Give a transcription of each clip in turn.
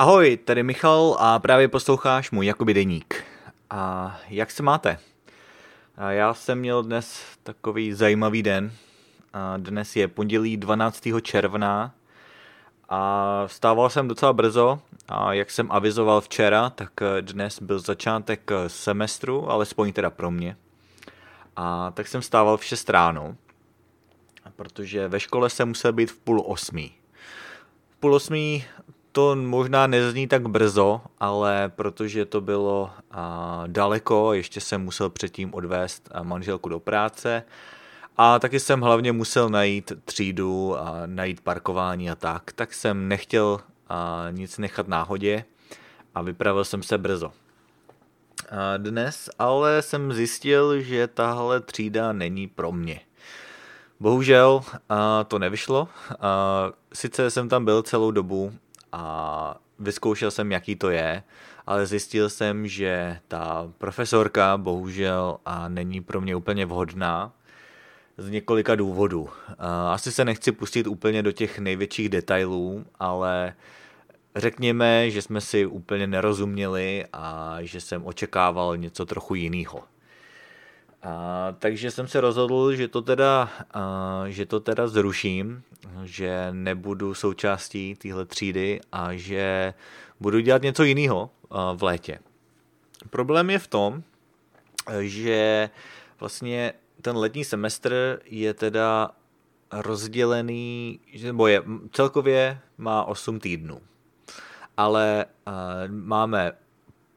Ahoj, tady Michal a právě posloucháš můj jakoby deník. A jak se máte? A já jsem měl dnes takový zajímavý den. A dnes je pondělí 12. června a vstával jsem docela brzo a jak jsem avizoval včera, tak dnes byl začátek semestru, alespoň teda pro mě. A tak jsem vstával v 6 ráno, protože ve škole jsem musel být v půl osmí. V půl osmí to možná nezní tak brzo, ale protože to bylo a, daleko, ještě jsem musel předtím odvést manželku do práce a taky jsem hlavně musel najít třídu a najít parkování a tak, tak jsem nechtěl a, nic nechat náhodě a vypravil jsem se brzo. A dnes ale jsem zjistil, že tahle třída není pro mě. Bohužel a, to nevyšlo. A, sice jsem tam byl celou dobu a vyzkoušel jsem, jaký to je, ale zjistil jsem, že ta profesorka bohužel a není pro mě úplně vhodná z několika důvodů. Asi se nechci pustit úplně do těch největších detailů, ale řekněme, že jsme si úplně nerozuměli a že jsem očekával něco trochu jiného. A, takže jsem se rozhodl, že to teda, a, že to teda zruším, že nebudu součástí téhle třídy a že budu dělat něco jiného v létě. Problém je v tom, že vlastně ten letní semestr je teda rozdělený, nebo je, celkově má 8 týdnů. Ale máme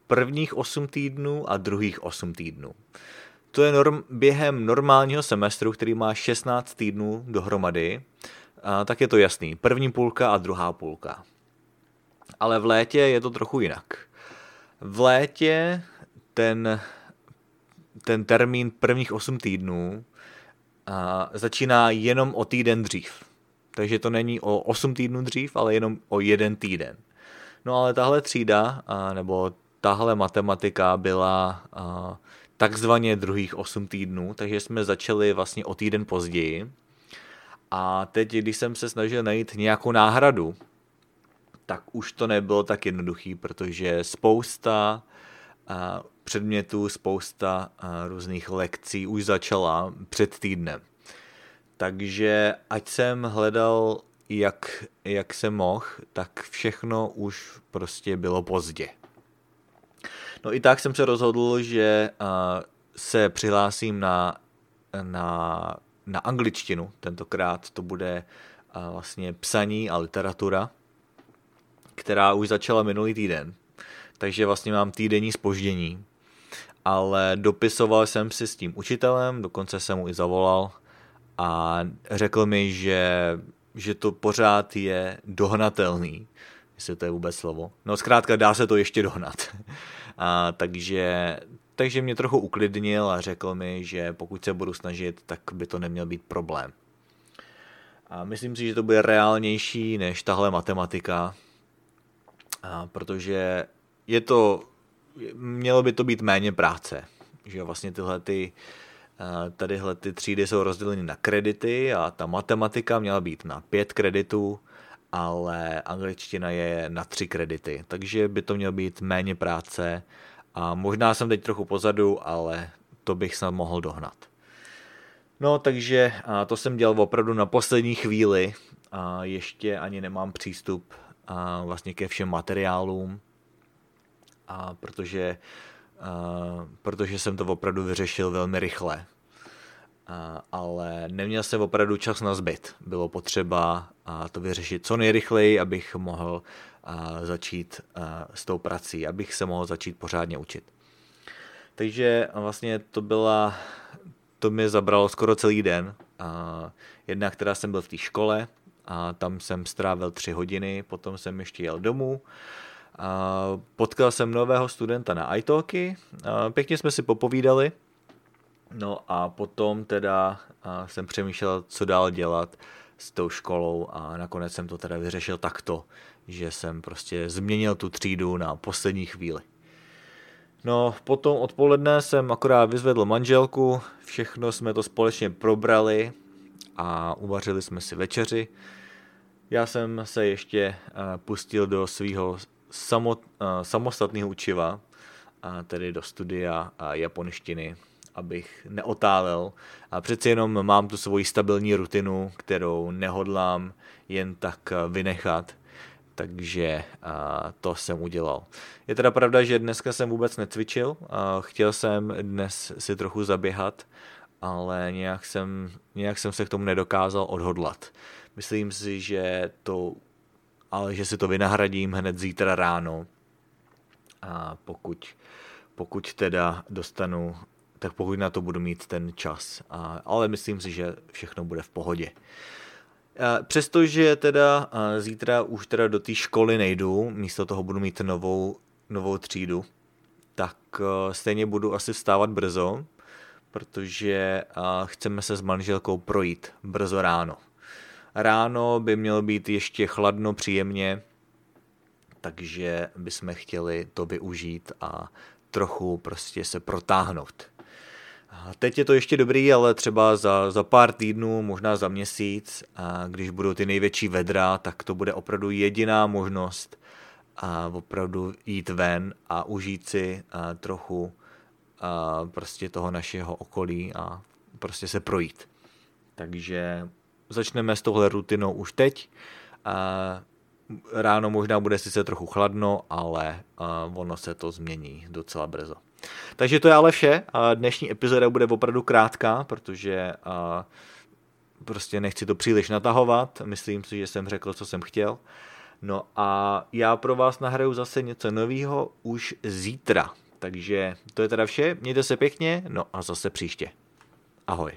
prvních 8 týdnů a druhých 8 týdnů to je norm, během normálního semestru, který má 16 týdnů dohromady, a, tak je to jasný. První půlka a druhá půlka. Ale v létě je to trochu jinak. V létě ten, ten termín prvních 8 týdnů a, začíná jenom o týden dřív. Takže to není o 8 týdnů dřív, ale jenom o jeden týden. No ale tahle třída, a, nebo tahle matematika byla a, takzvaně druhých 8 týdnů, takže jsme začali vlastně o týden později. A teď, když jsem se snažil najít nějakou náhradu, tak už to nebylo tak jednoduchý, protože spousta předmětů, spousta různých lekcí už začala před týdnem. Takže ať jsem hledal, jak, jak se mohl, tak všechno už prostě bylo pozdě. No i tak jsem se rozhodl, že se přihlásím na, na, na angličtinu. Tentokrát to bude vlastně psaní a literatura, která už začala minulý týden. Takže vlastně mám týdenní spoždění. Ale dopisoval jsem si s tím učitelem, dokonce jsem mu i zavolal a řekl mi, že, že to pořád je dohnatelný, jestli to je vůbec slovo. No zkrátka dá se to ještě dohnat. A, takže, takže mě trochu uklidnil a řekl mi, že pokud se budu snažit, tak by to neměl být problém. A myslím si, že to bude reálnější než tahle matematika, a protože je to, mělo by to být méně práce, že vlastně tyhle ty, tadyhle ty třídy jsou rozděleny na kredity a ta matematika měla být na pět kreditů, ale angličtina je na tři kredity, takže by to mělo být méně práce. A možná jsem teď trochu pozadu, ale to bych snad mohl dohnat. No, takže to jsem dělal opravdu na poslední chvíli a ještě ani nemám přístup a vlastně ke všem materiálům, a protože, a, protože jsem to opravdu vyřešil velmi rychle ale neměl jsem opravdu čas na zbyt. Bylo potřeba to vyřešit co nejrychleji, abych mohl začít s tou prací, abych se mohl začít pořádně učit. Takže vlastně to byla, to mi zabralo skoro celý den. Jedna, která jsem byl v té škole, a tam jsem strávil tři hodiny, potom jsem ještě jel domů. A potkal jsem nového studenta na iTalky, pěkně jsme si popovídali, No a potom teda jsem přemýšlel, co dál dělat s tou školou a nakonec jsem to teda vyřešil takto, že jsem prostě změnil tu třídu na poslední chvíli. No, potom odpoledne jsem akorát vyzvedl manželku, všechno jsme to společně probrali a uvařili jsme si večeři. Já jsem se ještě pustil do svého samot, samostatného učiva, tedy do studia japonštiny, abych neotálel. A přeci jenom mám tu svoji stabilní rutinu, kterou nehodlám jen tak vynechat takže to jsem udělal. Je teda pravda, že dneska jsem vůbec necvičil, chtěl jsem dnes si trochu zaběhat, ale nějak jsem, nějak jsem se k tomu nedokázal odhodlat. Myslím si, že to, ale že si to vynahradím hned zítra ráno, a pokud, pokud teda dostanu, tak pokud na to budu mít ten čas. A, ale myslím si, že všechno bude v pohodě. Přestože teda zítra už teda do té školy nejdu, místo toho budu mít novou, novou třídu, tak stejně budu asi vstávat brzo, protože chceme se s manželkou projít brzo ráno. Ráno by mělo být ještě chladno, příjemně, takže bychom chtěli to využít a trochu prostě se protáhnout. Teď je to ještě dobrý, ale třeba za, za pár týdnů, možná za měsíc, a když budou ty největší vedra, tak to bude opravdu jediná možnost a opravdu jít ven a užít si a trochu a prostě toho našeho okolí a prostě se projít. Takže začneme s touhle rutinou už teď. A ráno možná bude sice trochu chladno, ale ono se to změní docela brzo. Takže to je ale vše. Dnešní epizoda bude opravdu krátká, protože prostě nechci to příliš natahovat. Myslím si, že jsem řekl, co jsem chtěl. No a já pro vás nahraju zase něco nového už zítra. Takže to je teda vše. Mějte se pěkně, no a zase příště. Ahoj.